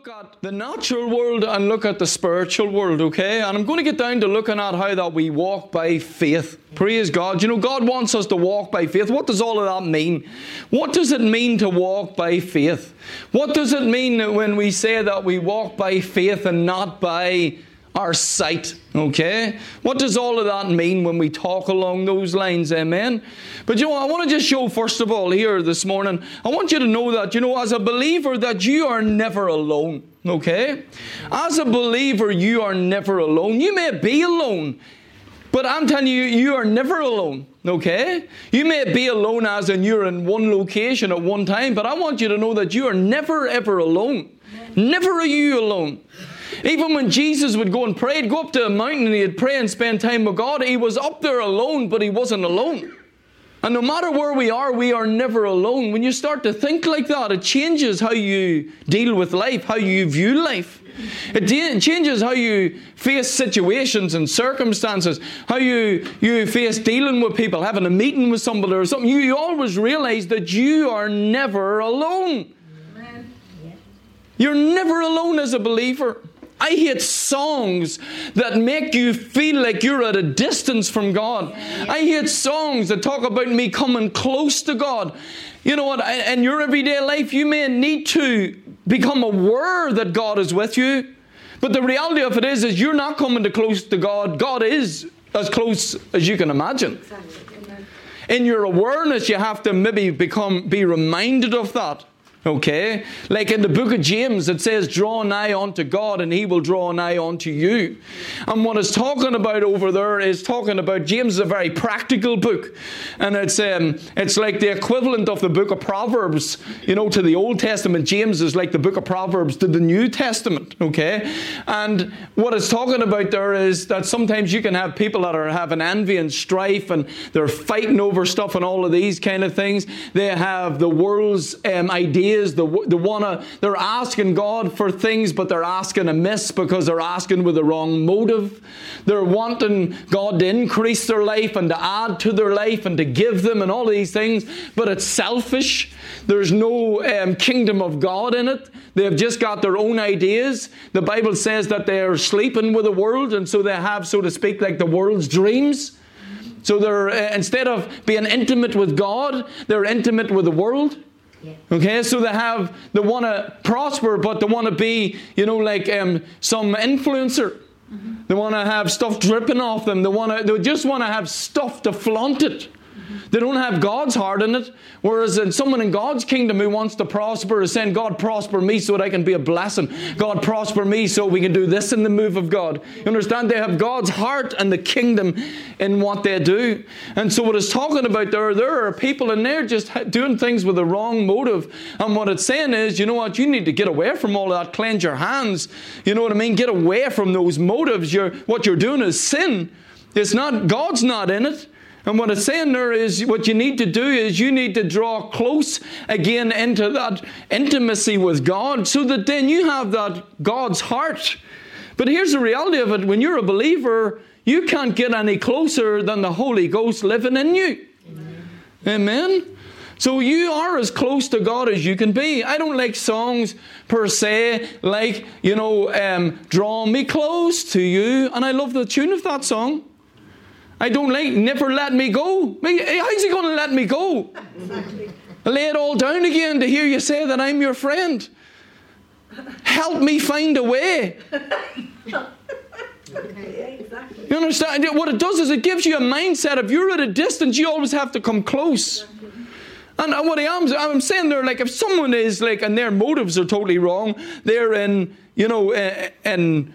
look at the natural world and look at the spiritual world, okay? And I'm going to get down to looking at how that we walk by faith. Praise God. You know, God wants us to walk by faith. What does all of that mean? What does it mean to walk by faith? What does it mean when we say that we walk by faith and not by our sight. Okay? What does all of that mean when we talk along those lines? Amen? But you know, I want to just show, first of all, here this morning, I want you to know that, you know, as a believer, that you are never alone. Okay? As a believer, you are never alone. You may be alone. But I'm telling you, you are never alone, okay? You may be alone as in you're in one location at one time, but I want you to know that you are never ever alone. Never are you alone. Even when Jesus would go and pray, he'd go up to a mountain and he'd pray and spend time with God, he was up there alone, but he wasn't alone. And no matter where we are, we are never alone. When you start to think like that, it changes how you deal with life, how you view life. It de- changes how you face situations and circumstances, how you, you face dealing with people, having a meeting with somebody or something. You, you always realize that you are never alone. You're never alone as a believer. I hate songs that make you feel like you're at a distance from God. I hate songs that talk about me coming close to God. You know what? In your everyday life, you may need to become aware that God is with you. But the reality of it is, is you're not coming to close to God. God is as close as you can imagine. In your awareness, you have to maybe become be reminded of that. Okay? Like in the book of James, it says, Draw nigh unto God, and he will draw nigh unto you. And what it's talking about over there is talking about James is a very practical book. And it's um, it's like the equivalent of the book of Proverbs, you know, to the Old Testament. James is like the book of Proverbs to the New Testament. Okay? And what it's talking about there is that sometimes you can have people that are having envy and strife and they're fighting over stuff and all of these kind of things. They have the world's um, ideas is. They, they wanna, they're asking God for things, but they're asking amiss because they're asking with the wrong motive. They're wanting God to increase their life and to add to their life and to give them and all these things, but it's selfish. There's no um, kingdom of God in it. They've just got their own ideas. The Bible says that they're sleeping with the world, and so they have, so to speak, like the world's dreams. So they're uh, instead of being intimate with God, they're intimate with the world. Okay, so they have they want to prosper, but they want to be, you know, like um, some influencer. Mm-hmm. They want to have stuff dripping off them. They want to. They just want to have stuff to flaunt it. They don't have God's heart in it. Whereas in someone in God's kingdom who wants to prosper is saying, God, prosper me so that I can be a blessing. God, prosper me so we can do this in the move of God. You understand? They have God's heart and the kingdom in what they do. And so what it's talking about there, there are people in there just doing things with the wrong motive. And what it's saying is, you know what? You need to get away from all that. Cleanse your hands. You know what I mean? Get away from those motives. You're, what you're doing is sin. It's not, God's not in it. And what it's saying there is what you need to do is you need to draw close again into that intimacy with God so that then you have that God's heart. But here's the reality of it when you're a believer, you can't get any closer than the Holy Ghost living in you. Amen. Amen. So you are as close to God as you can be. I don't like songs per se, like, you know, um, draw me close to you. And I love the tune of that song. I don't like, never let me go. Eh, How's he going to let me go? Exactly. Lay it all down again to hear you say that I'm your friend. Help me find a way. You understand? What it does is it gives you a mindset. If you're at a distance, you always have to come close. And what I am, I'm saying there, like, if someone is like, and their motives are totally wrong, they're in, you know, eh, eh, in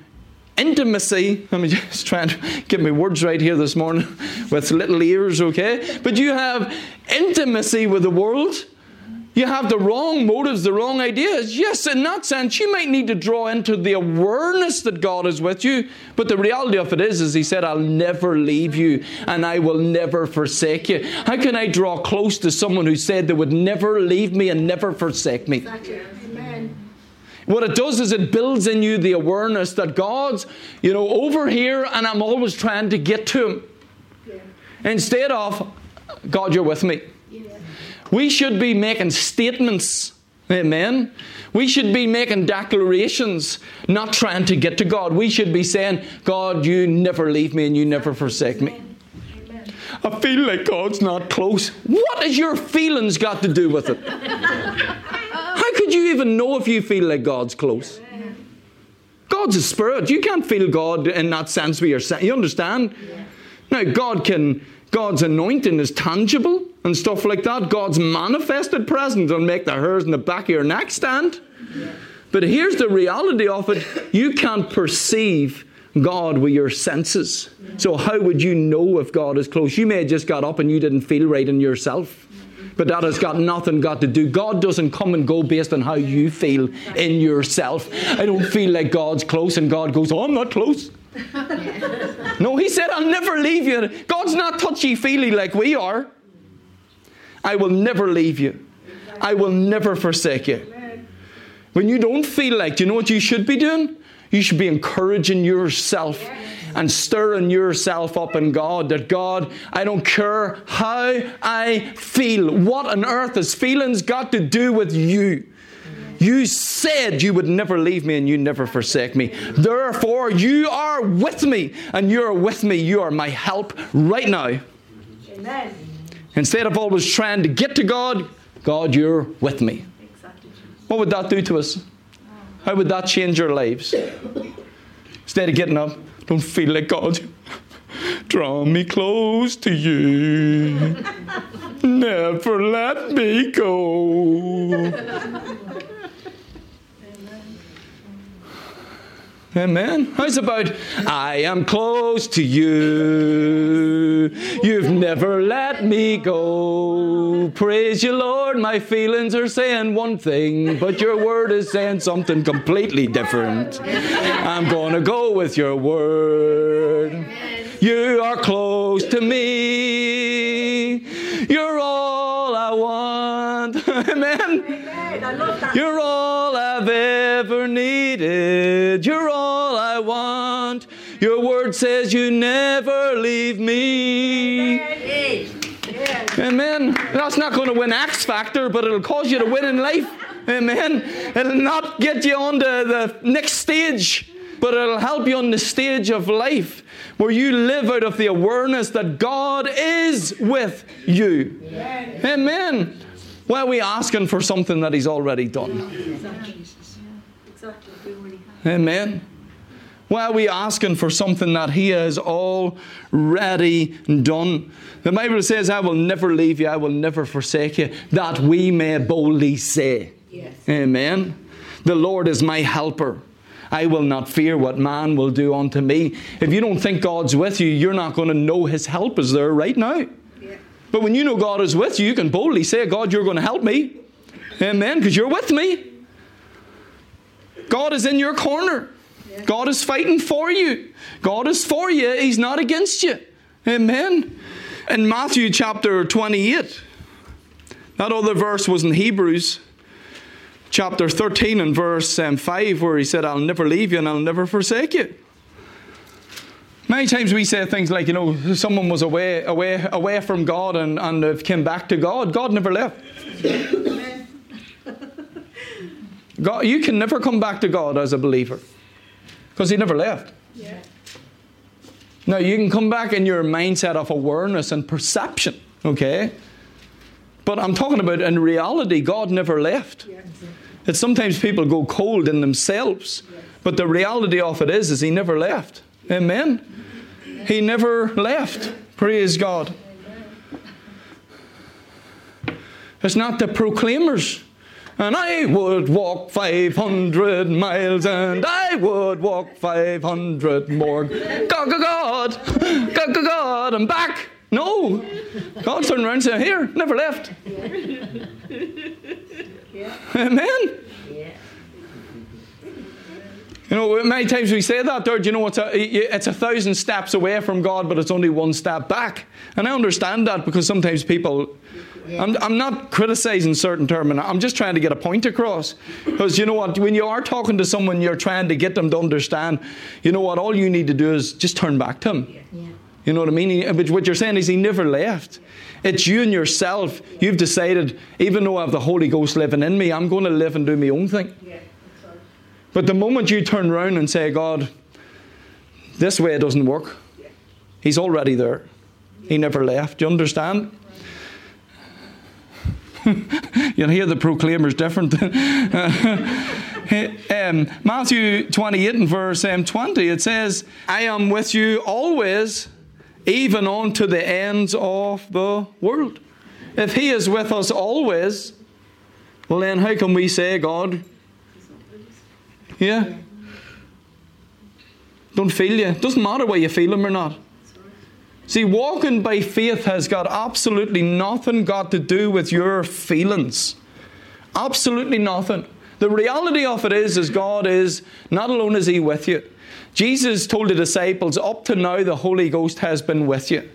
intimacy. Let me just try and get my words right here this morning with little ears, okay? But you have intimacy with the world. You have the wrong motives, the wrong ideas. Yes, in that sense, you might need to draw into the awareness that God is with you. But the reality of it is, is He said, I'll never leave you and I will never forsake you. How can I draw close to someone who said they would never leave me and never forsake me? Exactly. What it does is it builds in you the awareness that God's, you know, over here and I'm always trying to get to Him. Yeah. Instead of, God, you're with me. Yeah. We should be making statements Amen. We should be making declarations, not trying to get to God. We should be saying, God, you never leave me and you never forsake me. I feel like God's not close. What has your feelings got to do with it? You even know if you feel like God's close? God's a spirit. You can't feel God in that sense with your You understand? Now, God can God's anointing is tangible and stuff like that. God's manifested presence will make the hairs in the back of your neck stand. But here's the reality of it you can't perceive God with your senses. So, how would you know if God is close? You may have just got up and you didn't feel right in yourself. But that has got nothing got to do. God doesn't come and go based on how you feel in yourself. I don't feel like God's close, and God goes, Oh, I'm not close. no, he said, I'll never leave you. God's not touchy feely like we are. I will never leave you. I will never forsake you. When you don't feel like, do you know what you should be doing? You should be encouraging yourself and stirring yourself up in God that God, I don't care how I feel. What on earth has feelings got to do with you? You said you would never leave me and you never forsake me. Therefore, you are with me and you're with me. You are my help right now. Amen. Instead of always trying to get to God, God, you're with me. What would that do to us? How would that change our lives? Instead of getting up, don't feel like God. Draw me close to you. Never let me go. Amen. How's about, I am close to you. You've never let me go. Praise you, Lord. My feelings are saying one thing, but your word is saying something completely different. I'm going to go with your word. You are close to me. You're all want. Amen. You're all I've ever needed. You're all I want. Your word says you never leave me. Amen. That's not going to win X Factor, but it'll cause you to win in life. Amen. It'll not get you on to the next stage, but it'll help you on the stage of life where you live out of the awareness that God is with you. Amen. Why are we asking for something that He's already done? Amen. Why are we asking for something that He has already done? The Bible says, I will never leave you, I will never forsake you, that we may boldly say, yes. Amen. The Lord is my helper. I will not fear what man will do unto me. If you don't think God's with you, you're not going to know His help is there right now. But when you know God is with you, you can boldly say, God, you're going to help me. Amen. Because you're with me. God is in your corner. God is fighting for you. God is for you. He's not against you. Amen. In Matthew chapter 28, that other verse was in Hebrews chapter 13 and verse um, 5, where he said, I'll never leave you and I'll never forsake you. Many times we say things like, you know, someone was away, away, away from God and, and they've came back to God. God never left. God, you can never come back to God as a believer because He never left. Yeah. Now, you can come back in your mindset of awareness and perception, okay? But I'm talking about in reality, God never left. Yeah. It's sometimes people go cold in themselves, but the reality of it is, is He never left. Amen. He never left. Praise God. It's not the proclaimers. And I would walk 500 miles and I would walk 500 more. God, God, God, God, God, I'm back. No. God turned around and said, Here, never left. Amen. You know, many times we say that, there, you know, it's a, it's a thousand steps away from God, but it's only one step back. And I understand that because sometimes people, I'm, I'm not criticizing certain terms, I'm just trying to get a point across. Because you know what, when you are talking to someone, you're trying to get them to understand, you know what, all you need to do is just turn back to Him. Yeah. You know what I mean? But what you're saying is he never left. It's you and yourself. You've decided, even though I have the Holy Ghost living in me, I'm going to live and do my own thing. Yeah, but the moment you turn around and say, God, this way doesn't work. He's already there. He never left. Do you understand? You'll hear the proclaimers different. um, Matthew 28 and verse um, 20, it says, I am with you always even on to the ends of the world. If He is with us always, well, then how can we say, God, yeah? Don't feel you. Doesn't matter whether you feel Him or not. See, walking by faith has got absolutely nothing got to do with your feelings. Absolutely nothing. The reality of it is, is God is not alone is He with you. Jesus told the disciples, Up to now, the Holy Ghost has been with you.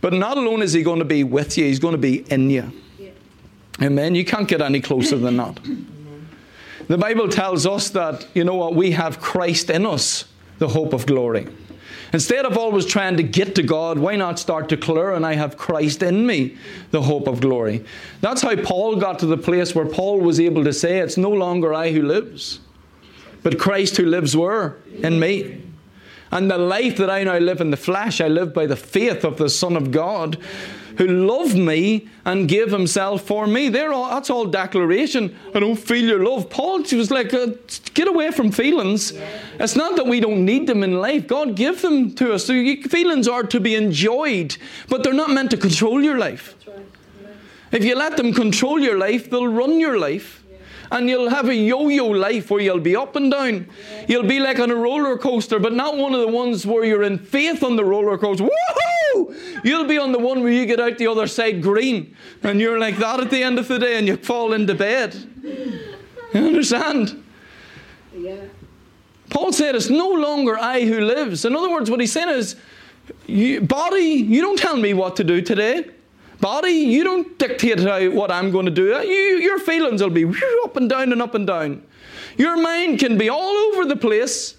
But not alone is He going to be with you, He's going to be in you. Amen. You can't get any closer than that. The Bible tells us that, you know what, we have Christ in us, the hope of glory. Instead of always trying to get to God, why not start declaring, I have Christ in me, the hope of glory? That's how Paul got to the place where Paul was able to say, It's no longer I who lives, but Christ who lives where? In me. And the life that I now live in the flesh, I live by the faith of the Son of God who loved me and gave himself for me. They're all, that's all declaration. I don't feel your love. Paul she was like, uh, get away from feelings. It's not that we don't need them in life. God gave them to us. So feelings are to be enjoyed, but they're not meant to control your life. If you let them control your life, they'll run your life and you'll have a yo yo life where you'll be up and down. You'll be like on a roller coaster, but not one of the ones where you're in faith on the roller coaster. Woohoo! You'll be on the one where you get out the other side green, and you're like that at the end of the day, and you fall into bed. You understand? Yeah. Paul said, It's no longer I who lives. In other words, what he's saying is, you, body, you don't tell me what to do today. Body, you don't dictate how, what I'm going to do. Uh, you, your feelings will be up and down and up and down. Your mind can be all over the place.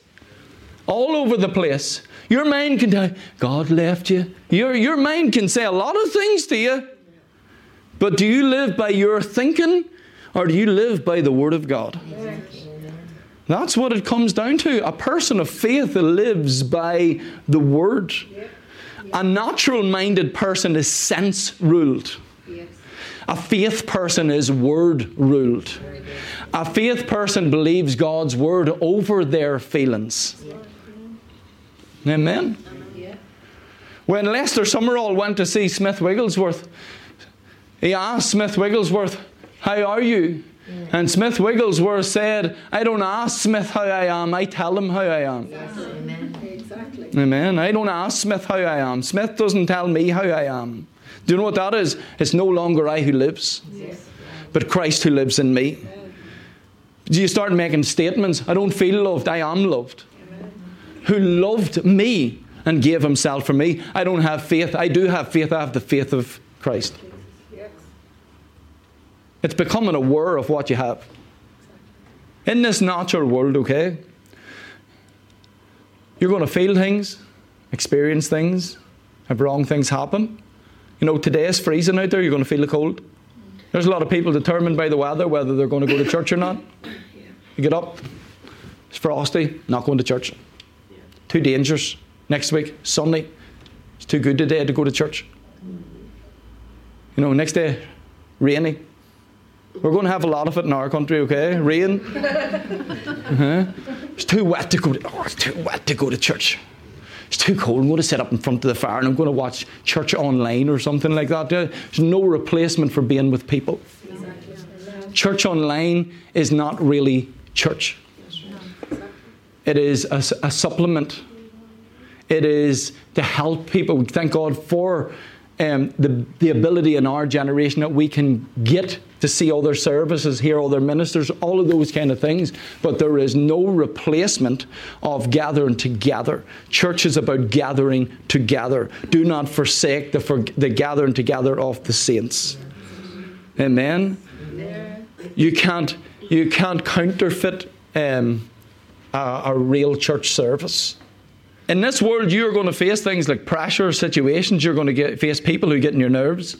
All over the place. Your mind can tell God left you. Your, your mind can say a lot of things to you. But do you live by your thinking or do you live by the Word of God? That's what it comes down to. A person of faith lives by the Word. A natural minded person is sense ruled. A faith person is word ruled. A faith person believes God's word over their feelings. Amen. When Lester Sumrall went to see Smith Wigglesworth, he asked Smith Wigglesworth, How are you? And Smith Wigglesworth said, I don't ask Smith how I am, I tell him how I am. Yes. Amen. Amen. I don't ask Smith how I am. Smith doesn't tell me how I am. Do you know what that is? It's no longer I who lives, yes. but Christ who lives in me. Do you start making statements? I don't feel loved, I am loved. Amen. Who loved me and gave himself for me. I don't have faith. I do have faith. I have the faith of Christ. Yes. It's becoming aware of what you have. In this natural world, okay? You're going to feel things, experience things, have wrong things happen. You know, today is freezing out there, you're going to feel the cold. There's a lot of people determined by the weather whether they're going to go to church or not. You get up, it's frosty, not going to church. Too dangerous. Next week, Sunday, it's too good today to go to church. You know, next day, rainy. We're going to have a lot of it in our country, okay? Rain. uh-huh. It's too wet to go to, oh, it's too wet to go to church. It's too cold. I'm going to sit up in front of the fire and I'm going to watch church online or something like that. There's no replacement for being with people. Church online is not really church. It is a, a supplement. It is to help people. Thank God for um, the, the ability in our generation that we can get to see other services, hear other ministers, all of those kind of things. But there is no replacement of gathering together. Church is about gathering together. Do not forsake the, for, the gathering together of the saints. Amen. You can't you can't counterfeit um, a, a real church service. In this world, you're going to face things like pressure situations. You're going to get, face people who get in your nerves.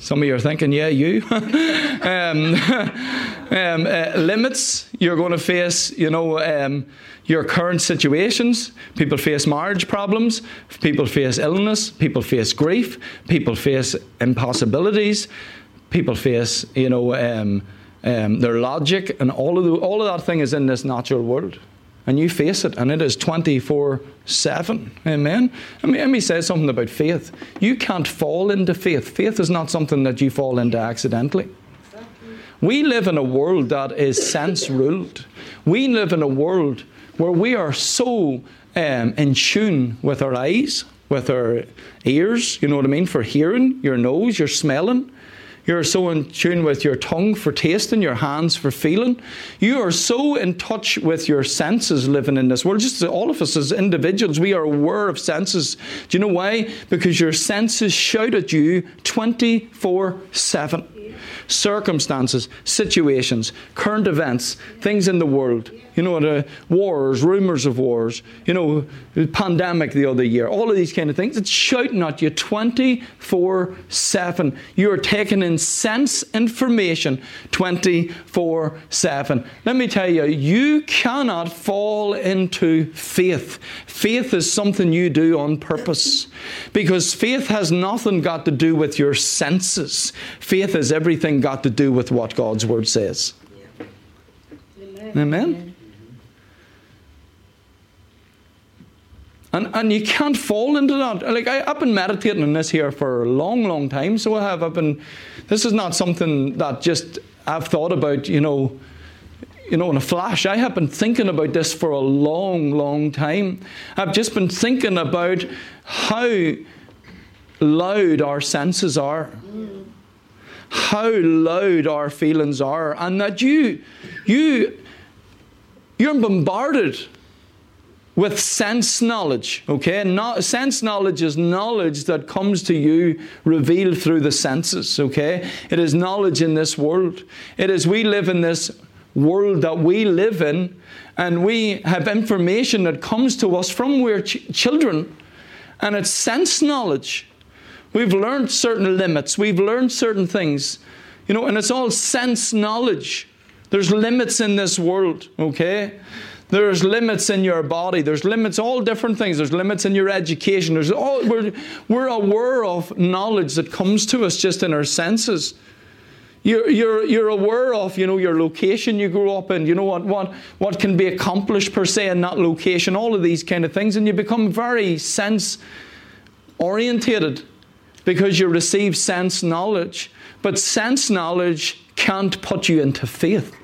Some of you are thinking, yeah, you. um, um, uh, limits. You're going to face, you know, um, your current situations. People face marriage problems. People face illness. People face grief. People face impossibilities. People face, you know, um, um, their logic, and all of the, all of that thing is in this natural world and you face it, and it is 24 7. Amen? Mean, let me say something about faith. You can't fall into faith. Faith is not something that you fall into accidentally. We live in a world that is sense ruled. We live in a world where we are so um, in tune with our eyes, with our ears, you know what I mean, for hearing, your nose, your smelling, you're so in tune with your tongue for tasting, your hands for feeling. You are so in touch with your senses living in this world. Just all of us as individuals, we are aware of senses. Do you know why? Because your senses shout at you 24 7 circumstances, situations, current events, things in the world. You know, the wars, rumors of wars, you know, pandemic the other year, all of these kind of things. It's shouting at you 24 7. You're taking in sense information 24 7. Let me tell you, you cannot fall into faith. Faith is something you do on purpose because faith has nothing got to do with your senses. Faith has everything got to do with what God's Word says. Amen. Amen. And, and you can't fall into that. Like I, have been meditating on this here for a long, long time. So I have. I've been. This is not something that just I've thought about. You know, you know, in a flash. I have been thinking about this for a long, long time. I've just been thinking about how loud our senses are, how loud our feelings are, and that you, you, you're bombarded with sense knowledge. Okay, sense knowledge is knowledge that comes to you revealed through the senses. Okay, it is knowledge in this world. It is we live in this world that we live in, and we have information that comes to us from we're ch- children, and it's sense knowledge. We've learned certain limits. We've learned certain things, you know, and it's all sense knowledge. There's limits in this world. Okay. There's limits in your body. There's limits, all different things. There's limits in your education. There's all, we're, we're aware of knowledge that comes to us just in our senses. You're, you're, you're aware of, you know, your location you grew up in, you know, what, what, what can be accomplished per se in that location, all of these kind of things, and you become very sense orientated because you receive sense knowledge. But sense knowledge can't put you into faith.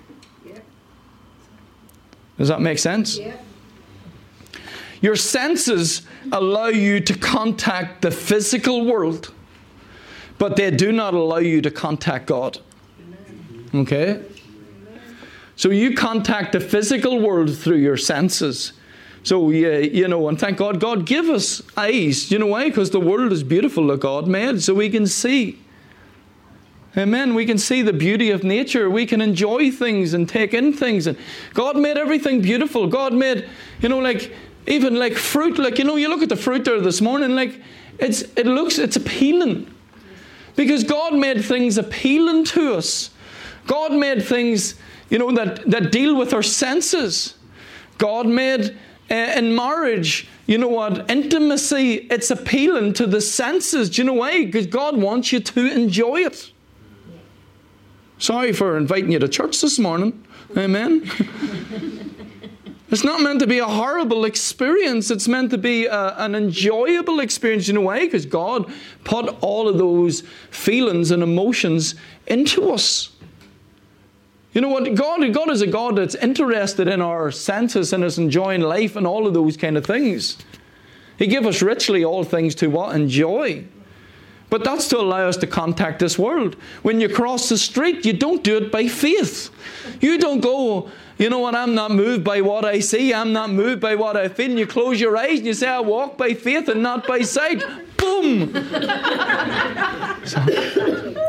Does that make sense? Yeah. Your senses allow you to contact the physical world, but they do not allow you to contact God. Okay? So you contact the physical world through your senses. So, yeah, you know, and thank God, God give us eyes. You know why? Because the world is beautiful that God made, so we can see. Amen. We can see the beauty of nature. We can enjoy things and take in things. And God made everything beautiful. God made, you know, like even like fruit. Like you know, you look at the fruit there this morning. Like it's it looks it's appealing because God made things appealing to us. God made things, you know, that that deal with our senses. God made uh, in marriage. You know what? Intimacy, it's appealing to the senses. Do you know why? Because God wants you to enjoy it. Sorry for inviting you to church this morning. Amen. it's not meant to be a horrible experience. It's meant to be a, an enjoyable experience in a way because God put all of those feelings and emotions into us. You know what? God, God is a God that's interested in our senses and is enjoying life and all of those kind of things. He gave us richly all things to what? Enjoy. But that's to allow us to contact this world. When you cross the street, you don't do it by faith. You don't go, you know what, I'm not moved by what I see, I'm not moved by what I feel. And you close your eyes and you say, I walk by faith and not by sight. Boom!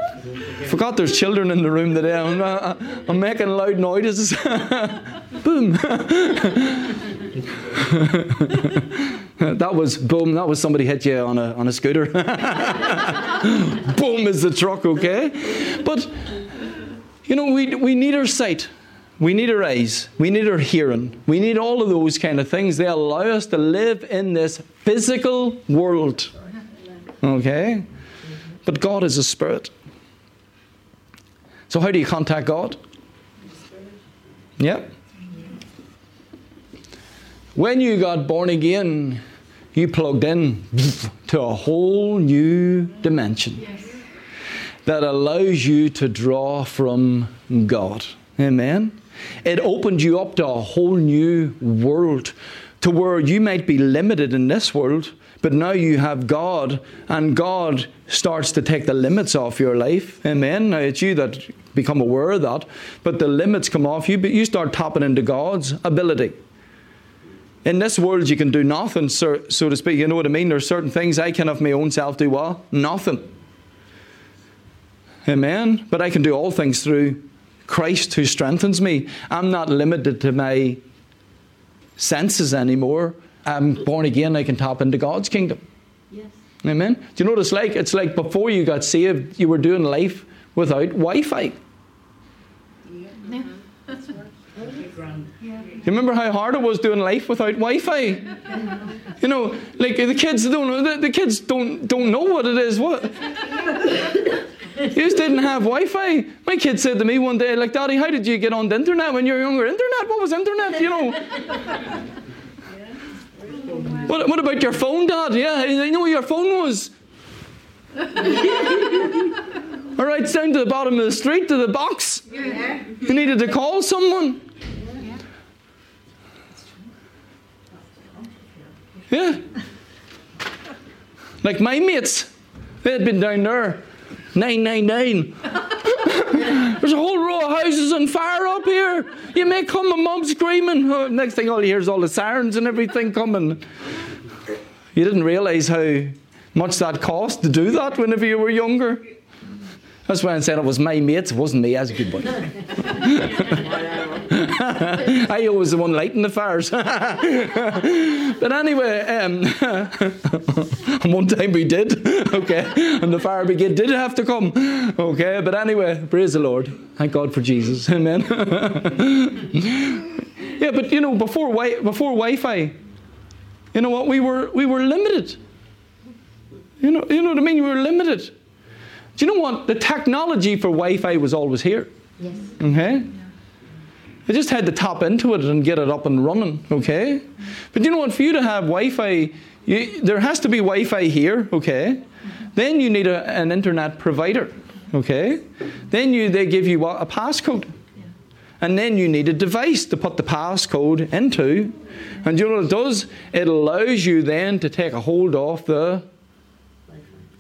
forgot there's children in the room today. I'm, uh, I'm making loud noises. Boom! that was boom, that was somebody hit you on a, on a scooter. boom is the truck, okay? But, you know, we, we need our sight. We need our eyes. We need our hearing. We need all of those kind of things. They allow us to live in this physical world. Okay? But God is a spirit. So, how do you contact God? Yep. When you got born again, you plugged in to a whole new dimension that allows you to draw from God. Amen. It opened you up to a whole new world to where you might be limited in this world, but now you have God, and God starts to take the limits off your life. Amen. Now it's you that become aware of that, but the limits come off you, but you start tapping into God's ability. In this world, you can do nothing, so, to speak. You know what I mean? There's certain things I can of my own self do well, Nothing. Amen. But I can do all things through Christ who strengthens me. I'm not limited to my senses anymore. I'm born again, I can tap into God's kingdom. Yes. Amen. Do you know what it's like? It's like before you got saved, you were doing life without Wi Fi. Yeah. You remember how hard it was doing life without Wi-Fi? You know, like the kids don't the, the kids don't don't know what it is. What? You just didn't have Wi-Fi. My kid said to me one day, like, Daddy, how did you get on the internet when you were younger? Internet? What was internet? You know. What, what about your phone, Dad? Yeah, I know where your phone was. All right, down to the bottom of the street to the box. You needed to call someone. Yeah. Like my mates, they had been down there 999. There's a whole row of houses on fire up here. You may come, and mom screaming. Oh, next thing all you hear is all the sirens and everything coming. You didn't realise how much that cost to do that whenever you were younger. That's why I said it was my mates, it wasn't me. As a good boy. I always the one lighting the fires. but anyway, um, one time we did, okay, and the fire brigade did have to come, okay. But anyway, praise the Lord. Thank God for Jesus. Amen. yeah, but you know, before wi- before Wi-Fi, you know what? We were we were limited. You know, you know what I mean? We were limited. Do you know what? The technology for Wi Fi was always here. Yes. Okay? I just had to tap into it and get it up and running, okay? But you know what? For you to have Wi Fi, there has to be Wi Fi here, okay? Then you need a, an internet provider, okay? Then you, they give you a passcode. And then you need a device to put the passcode into. And you know what it does? It allows you then to take a hold of the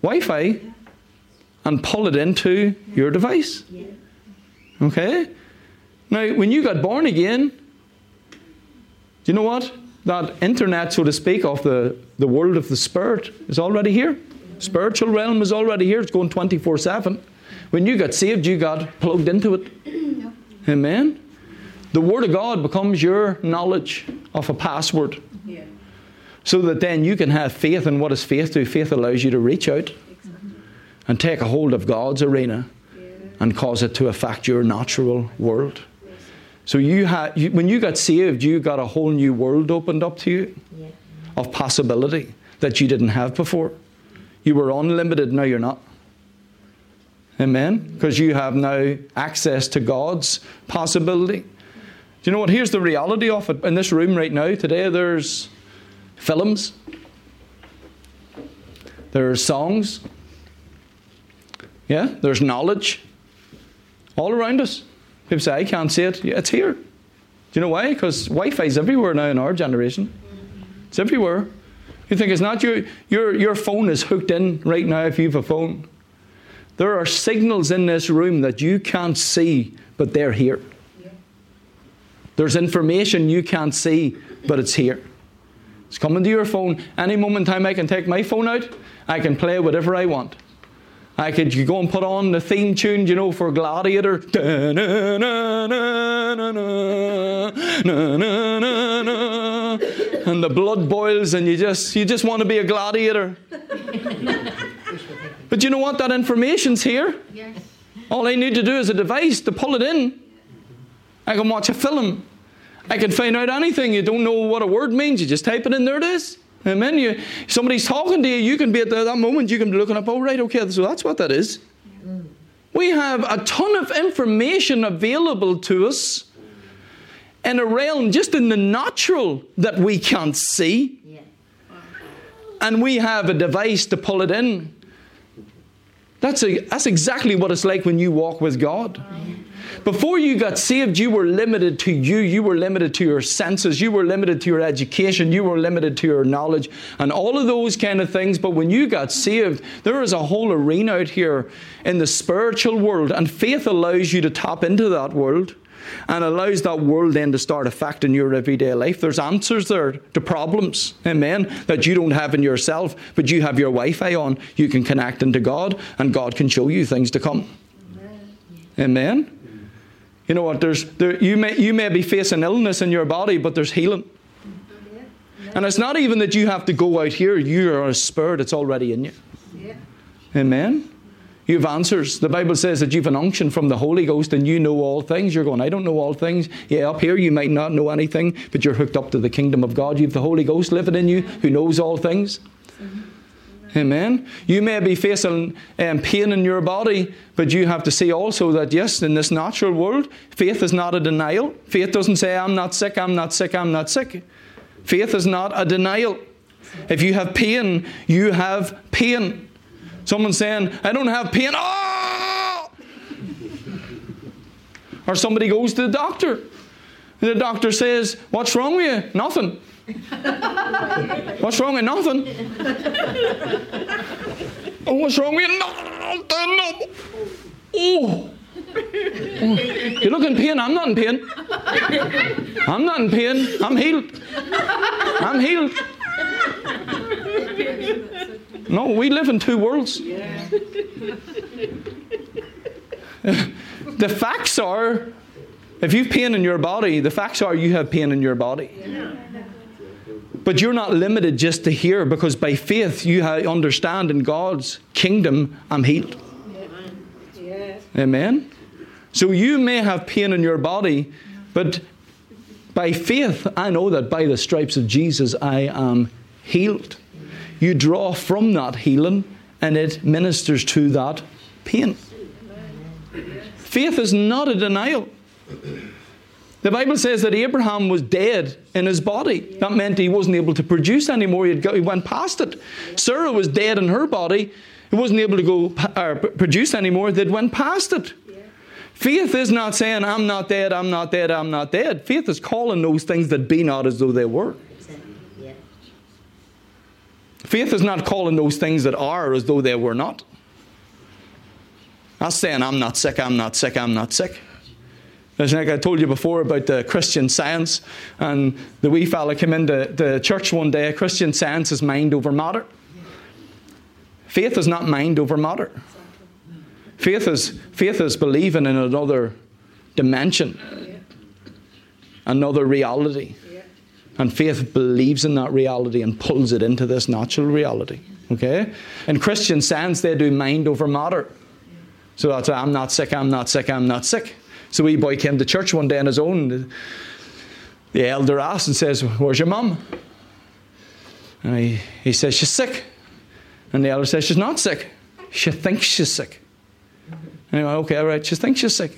Wi Fi and pull it into your device. Okay? Now, when you got born again, do you know what? That internet, so to speak, of the, the world of the Spirit is already here. Spiritual realm is already here. It's going 24 7. When you got saved, you got plugged into it. Amen? The Word of God becomes your knowledge of a password. So that then you can have faith. And what does faith do? Faith allows you to reach out and take a hold of God's arena and cause it to affect your natural world. So you had, you, when you got saved, you got a whole new world opened up to you of possibility that you didn't have before. You were unlimited, now you're not. Amen? Because you have now access to God's possibility. Do you know what? Here's the reality of it. In this room right now, today, there's films, there's songs, yeah, there's knowledge all around us. People say, I can't see it. Yeah, it's here. Do you know why? Because Wi Fi is everywhere now in our generation. It's everywhere. You think it's not your, your, your phone is hooked in right now if you have a phone. There are signals in this room that you can't see, but they're here. There's information you can't see, but it's here. It's coming to your phone. Any moment in time, I can take my phone out, I can play whatever I want. I could you go and put on the theme tune, you know, for Gladiator. and the blood boils, and you just you just want to be a gladiator. but you know what? That information's here. Yes. All I need to do is a device to pull it in. I can watch a film. I can find out anything. You don't know what a word means. You just type it in. There it is. Amen. You, somebody's talking to you. You can be at the, that moment. You can be looking up. Oh, right. Okay. So that's what that is. We have a ton of information available to us in a realm just in the natural that we can't see. And we have a device to pull it in. That's, a, that's exactly what it's like when you walk with God. Before you got saved, you were limited to you. You were limited to your senses. You were limited to your education. You were limited to your knowledge and all of those kind of things. But when you got saved, there is a whole arena out here in the spiritual world, and faith allows you to tap into that world and allows that world then to start affecting your everyday life. There's answers there to problems, amen, that you don't have in yourself, but you have your Wi Fi on. You can connect into God, and God can show you things to come. Amen. You know what? There's there, you may you may be facing illness in your body, but there's healing. And it's not even that you have to go out here. You are a spirit; it's already in you. Yeah. Amen. You have answers. The Bible says that you've an unction from the Holy Ghost and you know all things. You're going, I don't know all things. Yeah, up here you might not know anything, but you're hooked up to the kingdom of God. You have the Holy Ghost living in you who knows all things. Amen. You may be facing um, pain in your body, but you have to see also that, yes, in this natural world, faith is not a denial. Faith doesn't say, I'm not sick, I'm not sick, I'm not sick. Faith is not a denial. If you have pain, you have pain. Someone saying, I don't have pain. Oh! Or somebody goes to the doctor. And the doctor says, What's wrong with you? Nothing. What's wrong with nothing? oh, what's wrong with you? Nothing. No. Oh. oh. You look in pain. I'm not in pain. I'm not in pain. I'm healed. I'm healed. No, we live in two worlds. the facts are, if you've pain in your body, the facts are you have pain in your body. But you're not limited just to here because by faith you understand in God's kingdom, I'm healed. Yes. Amen? So you may have pain in your body, but by faith, I know that by the stripes of Jesus, I am healed. You draw from that healing, and it ministers to that pain. Faith is not a denial. The Bible says that Abraham was dead in his body. That meant he wasn't able to produce anymore. He, got, he went past it. Sarah was dead in her body. He wasn't able to go uh, produce anymore. They'd went past it. Faith is not saying, I'm not dead, I'm not dead, I'm not dead. Faith is calling those things that be not as though they were. Faith is not calling those things that are as though they were not. That's saying, I'm not sick, I'm not sick, I'm not sick. It's like I told you before about the Christian science, and the wee fella came into the church one day. Christian science is mind over matter. Faith is not mind over matter. Faith is, faith is believing in another dimension, another reality. And faith believes in that reality and pulls it into this natural reality. Okay? In Christian science, they do mind over matter. So that's I'm not sick, I'm not sick, I'm not sick. So wee boy came to church one day on his own. The elder asked and says, Where's your mum? And he, he says, She's sick. And the elder says, She's not sick. She thinks she's sick. And he went, Okay, all right, she thinks she's sick.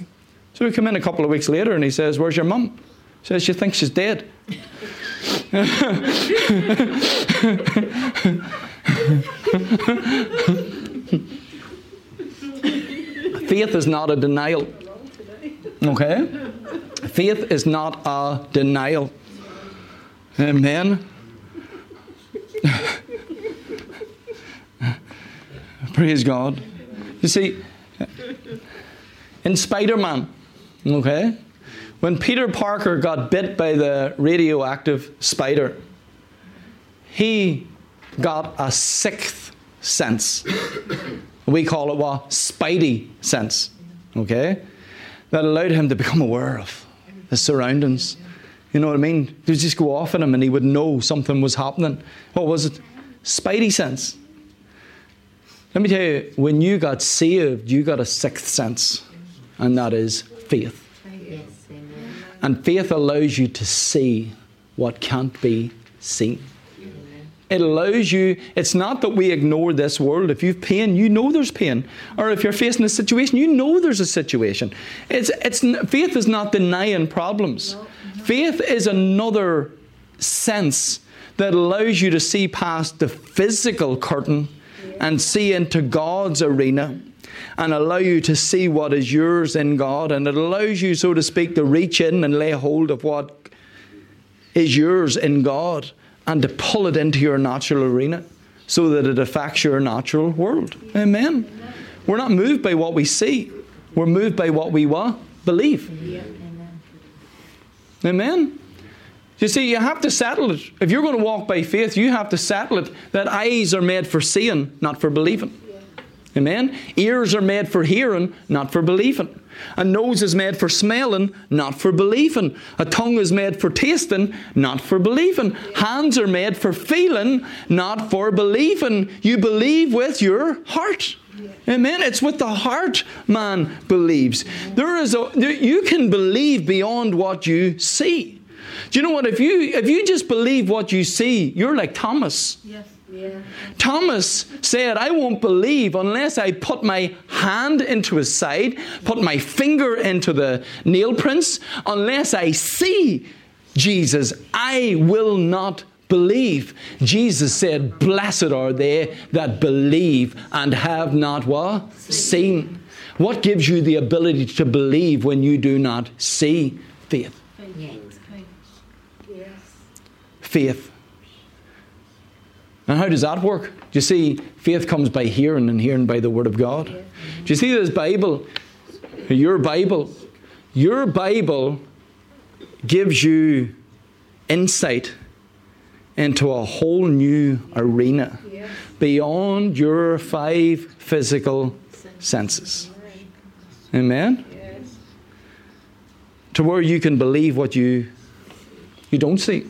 So we come in a couple of weeks later and he says, Where's your mum? He says, She thinks she's dead. Faith is not a denial. Okay? Faith is not a denial. Amen. Praise God. You see, in Spider Man, okay, when Peter Parker got bit by the radioactive spider, he got a sixth sense. We call it what? Spidey sense. Okay? That allowed him to become aware of his surroundings. You know what I mean? They would just go off at him and he would know something was happening. What was it? Spidey sense. Let me tell you, when you got saved, you got a sixth sense, and that is faith. Yes, amen. And faith allows you to see what can't be seen. It allows you, it's not that we ignore this world. If you've pain, you know there's pain. Or if you're facing a situation, you know there's a situation. It's, it's, faith is not denying problems. Faith is another sense that allows you to see past the physical curtain and see into God's arena and allow you to see what is yours in God. And it allows you, so to speak, to reach in and lay hold of what is yours in God and to pull it into your natural arena so that it affects your natural world. Amen. We're not moved by what we see, we're moved by what we what? Believe. Amen. You see, you have to settle it. If you're going to walk by faith, you have to settle it that eyes are made for seeing, not for believing. Amen. Ears are made for hearing, not for believing. A nose is made for smelling, not for believing. A tongue is made for tasting, not for believing. Hands are made for feeling, not for believing. You believe with your heart. Amen. It's with the heart man believes. There is a you can believe beyond what you see. Do you know what? If you if you just believe what you see, you're like Thomas. Yes. Yeah. Thomas said, I won't believe unless I put my hand into his side, put my finger into the nail prints, unless I see Jesus, I will not believe. Jesus said, Blessed are they that believe and have not what? Seen. What gives you the ability to believe when you do not see? Faith. Yes. Yes. Faith. And how does that work? Do you see, faith comes by hearing and hearing by the Word of God. Do you see this Bible? Your Bible. Your Bible gives you insight into a whole new arena beyond your five physical senses. Amen? Yes. To where you can believe what you, you don't see.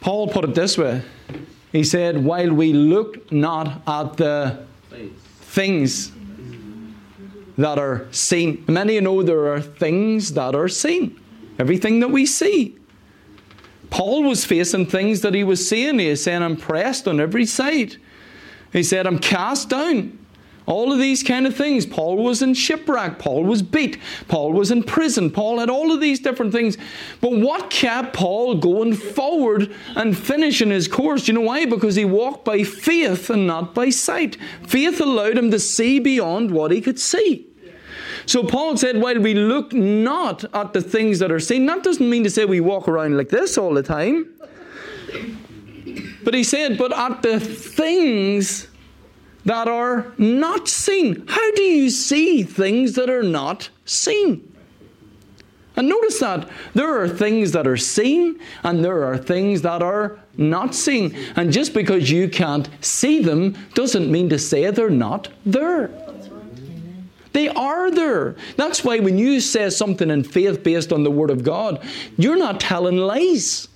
Paul put it this way. He said, While we look not at the things that are seen. Many you know there are things that are seen. Everything that we see. Paul was facing things that he was seeing. He was saying, I'm pressed on every side. He said, I'm cast down. All of these kind of things. Paul was in shipwreck. Paul was beat. Paul was in prison. Paul had all of these different things. But what kept Paul going forward and finishing his course? Do You know why? Because he walked by faith and not by sight. Faith allowed him to see beyond what he could see. So Paul said, while we look not at the things that are seen, that doesn't mean to say we walk around like this all the time. But he said, but at the things that are not seen. How do you see things that are not seen? And notice that there are things that are seen and there are things that are not seen. And just because you can't see them doesn't mean to say they're not there. They are there. That's why when you say something in faith based on the Word of God, you're not telling lies.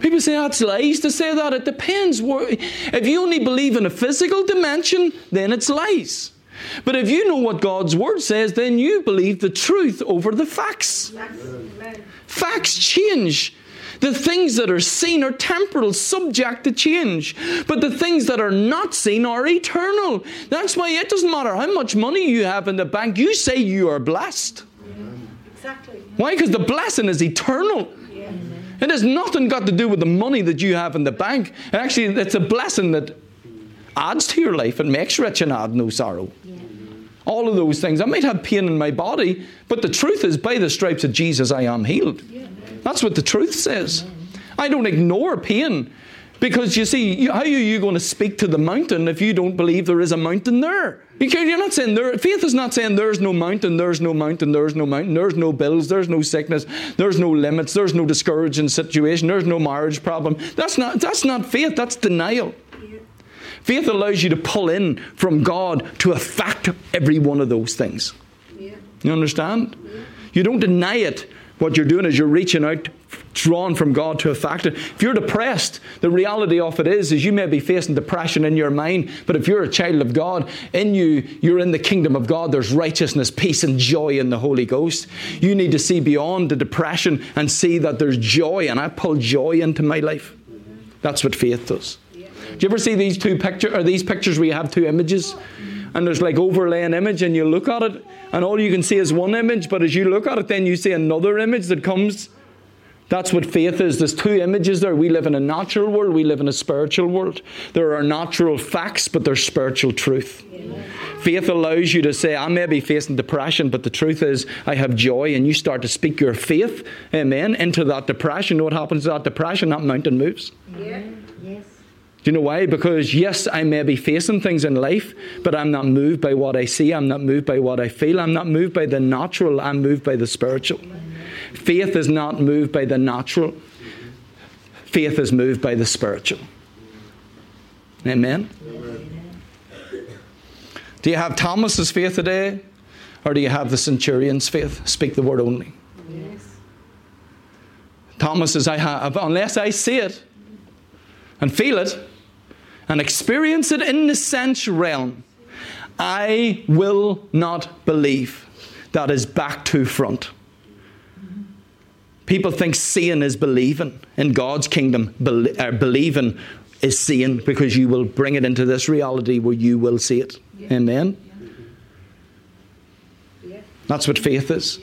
People say ah, that's lies to say that. It depends. If you only believe in a physical dimension, then it's lies. But if you know what God's Word says, then you believe the truth over the facts. Amen. Facts change. The things that are seen are temporal, subject to change. But the things that are not seen are eternal. That's why it doesn't matter how much money you have in the bank, you say you are blessed. Exactly. Why? Because the blessing is eternal. Yeah. It has nothing got to do with the money that you have in the bank. And Actually, it's a blessing that adds to your life. and makes rich and add no sorrow. All of those things. I might have pain in my body, but the truth is, by the stripes of Jesus, I am healed. That's what the truth says. I don't ignore pain because you see, how are you going to speak to the mountain if you don't believe there is a mountain there? Can't- You're not saying there. Faith is not saying there's no mountain, there's no mountain, there's no mountain, there's no bills, there's no sickness, there's no limits, there's no discouraging situation, there's no marriage problem. That's not. That's not faith. That's denial. Faith allows you to pull in from God to affect every one of those things. Yeah. You understand? You don't deny it. What you're doing is you're reaching out, drawn from God to a factor. If you're depressed, the reality of it is, is you may be facing depression in your mind, but if you're a child of God, in you, you're in the kingdom of God. There's righteousness, peace, and joy in the Holy Ghost. You need to see beyond the depression and see that there's joy, and I pull joy into my life. That's what faith does. Do you ever see these two pictures or these pictures where you have two images? And there's like overlaying image, and you look at it, and all you can see is one image, but as you look at it, then you see another image that comes. That's what faith is. There's two images there. We live in a natural world, we live in a spiritual world. There are natural facts, but there's spiritual truth. Faith allows you to say, I may be facing depression, but the truth is, I have joy, and you start to speak your faith, amen, into that depression. You know what happens to that depression? That mountain moves. Yeah. Yes. Do you know why? Because yes, I may be facing things in life, but I'm not moved by what I see. I'm not moved by what I feel. I'm not moved by the natural. I'm moved by the spiritual. Faith is not moved by the natural. Faith is moved by the spiritual. Amen. Do you have Thomas's faith today? Or do you have the centurion's faith? Speak the word only. Yes. Thomas says, I have, unless I see it and feel it and experience it in the sense realm, I will not believe. That is back to front. People think seeing is believing. In God's kingdom, bel- uh, believing is seeing because you will bring it into this reality where you will see it. Amen. Yeah. That's what faith is.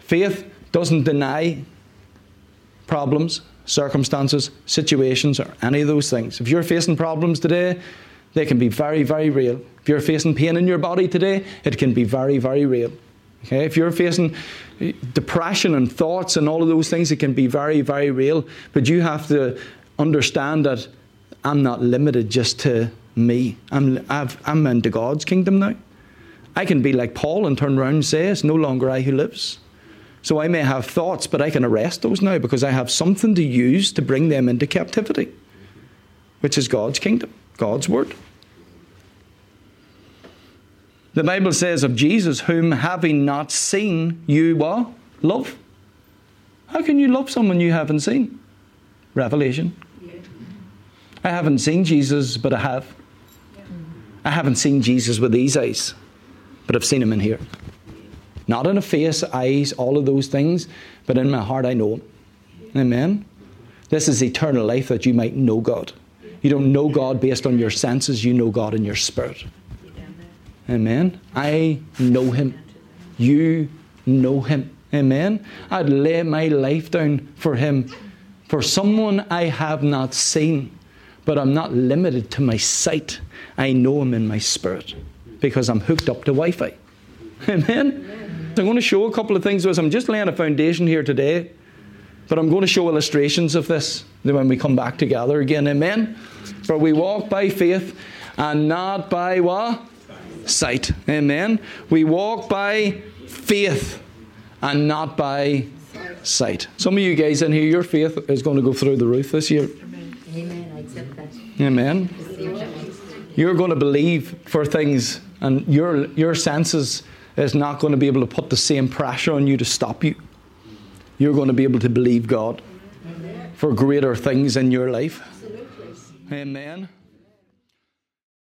Faith doesn't deny problems, circumstances, situations, or any of those things. If you're facing problems today, they can be very, very real. If you're facing pain in your body today, it can be very, very real. Okay? If you're facing depression and thoughts and all of those things, it can be very, very real. But you have to understand that I'm not limited just to me. I'm, I've, I'm into God's kingdom now. I can be like Paul and turn around and say, It's no longer I who lives. So I may have thoughts, but I can arrest those now because I have something to use to bring them into captivity, which is God's kingdom, God's word. The Bible says of Jesus, whom having not seen, you what? Love. How can you love someone you haven't seen? Revelation. Yeah. I haven't seen Jesus, but I have. I haven't seen Jesus with these eyes, but I've seen him in here. Not in a face, eyes, all of those things, but in my heart I know him. Amen. This is eternal life that you might know God. You don't know God based on your senses, you know God in your spirit. Amen. I know him. You know him. Amen. I'd lay my life down for him, for someone I have not seen, but I'm not limited to my sight. I know him in my spirit because I'm hooked up to Wi Fi. Amen. I'm going to show a couple of things with us. I'm just laying a foundation here today, but I'm going to show illustrations of this when we come back together again. Amen. For we walk by faith and not by what? sight. Amen. We walk by faith and not by sight. Some of you guys in here, your faith is going to go through the roof this year. Amen. I accept that. Amen. You're going to believe for things, and your your senses is not going to be able to put the same pressure on you to stop you. You're going to be able to believe God for greater things in your life. Absolutely. Amen.